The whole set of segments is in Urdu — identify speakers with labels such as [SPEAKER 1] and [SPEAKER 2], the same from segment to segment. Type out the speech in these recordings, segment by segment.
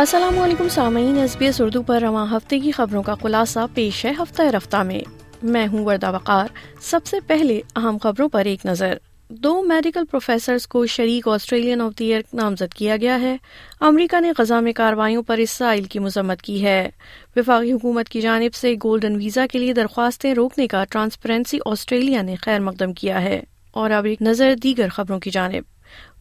[SPEAKER 1] السلام علیکم سامعین ایس بی ایس اردو پر رواں ہفتے کی خبروں کا خلاصہ پیش ہے ہفتہ رفتہ میں میں ہوں وردہ وقار سب سے پہلے اہم خبروں پر ایک نظر دو میڈیکل پروفیسرز کو شریک آسٹریلین آف دی ایئر نامزد کیا گیا ہے امریکہ نے غزہ میں کاروائیوں پر اسرائیل کی مذمت کی ہے وفاقی حکومت کی جانب سے گولڈن ویزا کے لیے درخواستیں روکنے کا ٹرانسپیرنسی آسٹریلیا نے خیر مقدم کیا ہے اور اب ایک نظر دیگر خبروں کی جانب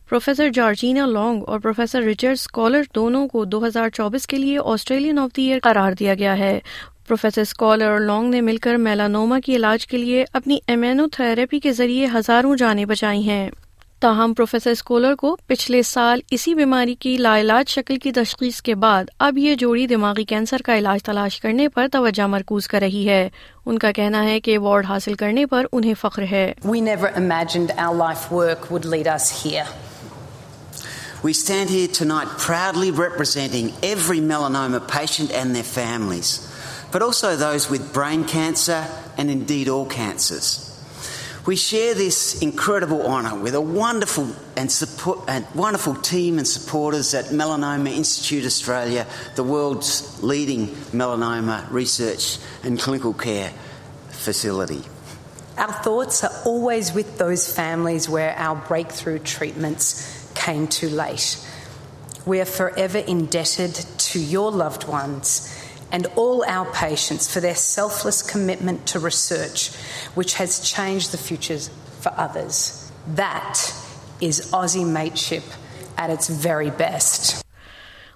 [SPEAKER 1] پروفیسر جارجینا لانگ اور پروفیسر ریچرڈ دونوں کو دو ہزار چوبیس کے لیے آسٹریلین آف دی ایئر قرار دیا گیا ہے پروفیسر اسکالر اور لانگ نے مل کر میلانوما کے علاج کے لیے اپنی ایمینو تھراپی کے ذریعے ہزاروں جانیں بچائی ہیں تاہم پروفیسر اسکولر کو پچھلے سال اسی بیماری کی علاج شکل کی تشخیص کے بعد اب یہ جوڑی دماغی کینسر کا علاج تلاش کرنے پر توجہ مرکوز کر رہی ہے ان کا کہنا ہے کہ وارڈ حاصل کرنے پر انہیں فخر ہے
[SPEAKER 2] we stand here to not proudly representing every Melanesian and with pride kindness we share this incredible honour with a
[SPEAKER 3] wonderful wonderful these Melanesian heritage لگ میلا ریسرچی came too late. We are forever indebted to to your loved ones and all our patients for for their selfless commitment research, which has changed the futures others. That is Aussie mateship at its very best.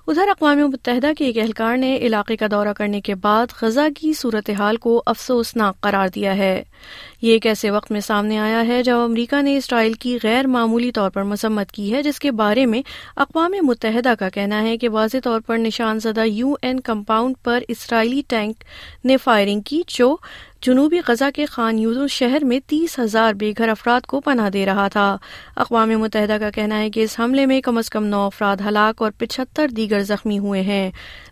[SPEAKER 1] ادھر اقوام متحدہ کے ایک اہلکار نے علاقے کا دورہ کرنے کے بعد غزہ کی صورتحال کو افسوسناک قرار دیا ہے یہ ایک ایسے وقت میں سامنے آیا ہے جب امریکہ نے اسرائیل کی غیر معمولی طور پر مذمت کی ہے جس کے بارے میں اقوام متحدہ کا کہنا ہے کہ واضح طور پر نشان زدہ یو این کمپاؤنڈ پر اسرائیلی ٹینک نے فائرنگ کی جو جنوبی غزہ کے خان یوزو شہر میں تیس ہزار بے گھر افراد کو پناہ دے رہا تھا اقوام متحدہ کا کہنا ہے کہ اس حملے میں کم از کم نو افراد ہلاک اور پچہتر دیگر زخمی ہوئے ہیں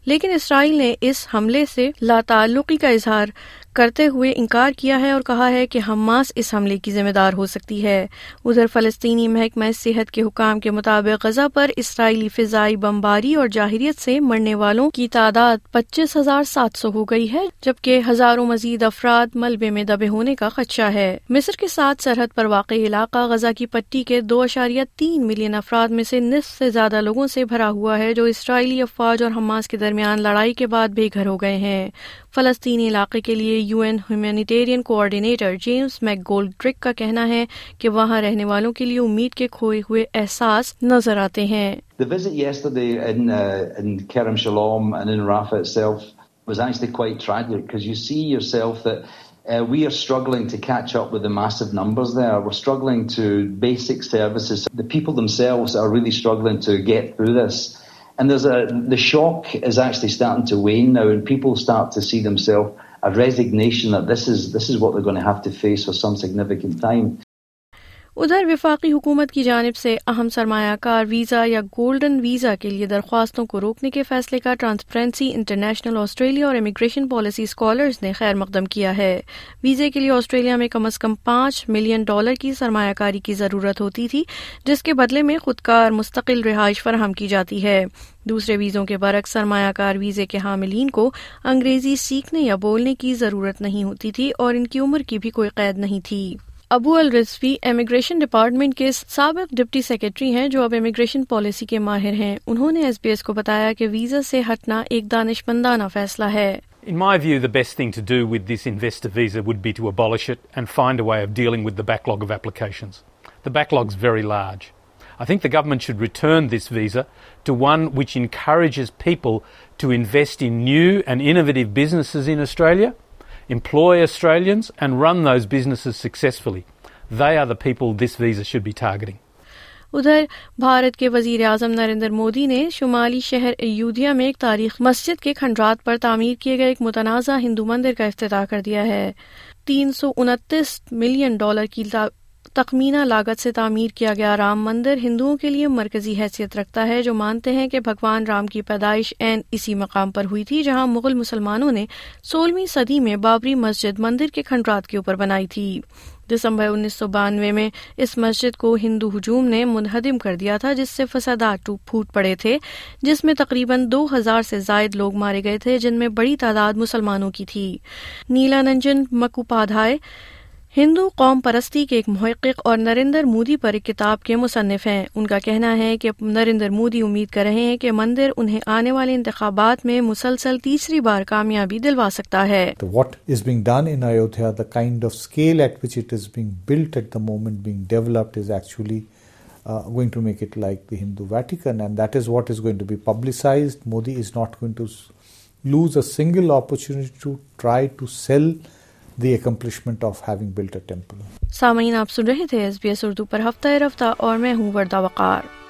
[SPEAKER 1] لیکن اسرائیل نے اس حملے سے لاتعلقی کا اظہار کرتے ہوئے انکار کیا ہے اور کہا ہے کہ حماس اس حملے کی ذمہ دار ہو سکتی ہے ادھر فلسطینی محکمہ صحت کے حکام کے مطابق غزہ پر اسرائیلی فضائی بمباری اور جاہریت سے مرنے والوں کی تعداد پچیس ہزار سات سو ہو گئی ہے جبکہ ہزاروں مزید افراد ملبے میں دبے ہونے کا خدشہ ہے مصر کے ساتھ سرحد پر واقع علاقہ غزہ کی پٹی کے دو اشاریہ تین ملین افراد میں سے نصف سے زیادہ لوگوں سے بھرا ہوا ہے جو اسرائیلی افواج اور حماس کے درمیان لڑائی کے بعد بے گھر ہو گئے ہیں فلسطینی علاقے کے لیے یو این ہیومینیٹیرین کوآرڈینیٹر میک کا کہنا ہے کہ وہاں رہنے والوں کے کے لیے امید کھوئے ہوئے احساس نظر آتے ہیں
[SPEAKER 4] a resignation that this is what they're going to have to face for some significant time.
[SPEAKER 1] ادھر وفاقی حکومت کی جانب سے اہم سرمایہ کار ویزا یا گولڈن ویزا کے لیے درخواستوں کو روکنے کے فیصلے کا ٹرانسپیرنسی انٹرنیشنل آسٹریلیا اور امیگریشن پالیسی اسکالرز نے خیر مقدم کیا ہے ویزے کے لیے آسٹریلیا میں کم از کم پانچ ملین ڈالر کی سرمایہ کاری کی ضرورت ہوتی تھی جس کے بدلے میں خود کار مستقل رہائش فراہم کی جاتی ہے دوسرے ویزوں کے برعکس سرمایہ کار ویزے کے حاملین کو انگریزی سیکھنے یا بولنے کی ضرورت نہیں ہوتی تھی اور ان کی عمر کی بھی کوئی قید نہیں تھی ابو الزفی امیگریشن ڈپارٹمنٹ کے سابق ڈپٹی سیکرٹری ہیں جو اب امیگریشن پالیسی کے ماہر ہیں انہوں نے ایس ایس بی کو بتایا کہ ویزا سے ہٹنا ایک دانش مندانہ فیصلہ ہے
[SPEAKER 5] employ Australians and run those businesses successfully. They are the people this visa should be targeting.
[SPEAKER 1] ادھر بھارت کے وزیر اعظم نریندر مودی نے شمالی شہر ایودھیا میں ایک تاریخ مسجد کے کھنڈرات پر تعمیر کیے گئے ایک متنازع ہندو مندر کا افتتاح کر دیا ہے تین سو انتیس ملین ڈالر کی تخمینہ لاگت سے تعمیر کیا گیا رام مندر ہندوؤں کے لیے مرکزی حیثیت رکھتا ہے جو مانتے ہیں کہ بھگوان رام کی پیدائش عین اسی مقام پر ہوئی تھی جہاں مغل مسلمانوں نے سولہویں صدی میں بابری مسجد مندر کے کھنڈرات کے اوپر بنائی تھی دسمبر انیس سو بانوے میں اس مسجد کو ہندو ہجوم نے منہدم کر دیا تھا جس سے فسادات ٹوٹ پھوٹ پڑے تھے جس میں تقریباً دو ہزار سے زائد لوگ مارے گئے تھے جن میں بڑی تعداد مسلمانوں کی تھی نیلا ننجن مکوپادھائے ہندو قوم پرستی کے ایک محقق اور نریندر مودی پر ایک کتاب کے مصنف ہیں ان کا کہنا ہے کہ کہ نریندر مودی امید کر رہے ہیں مندر انہیں آنے والے انتخابات میں مسلسل تیسری بار کامیابی دلوا سکتا ہے
[SPEAKER 6] single opportunity to to try sell the accomplishment of having built a temple
[SPEAKER 1] سامعین آپ سن رہے تھے ایس بی ایس اردو پر ہفتہ رفتہ اور میں ہوں وردہ وقار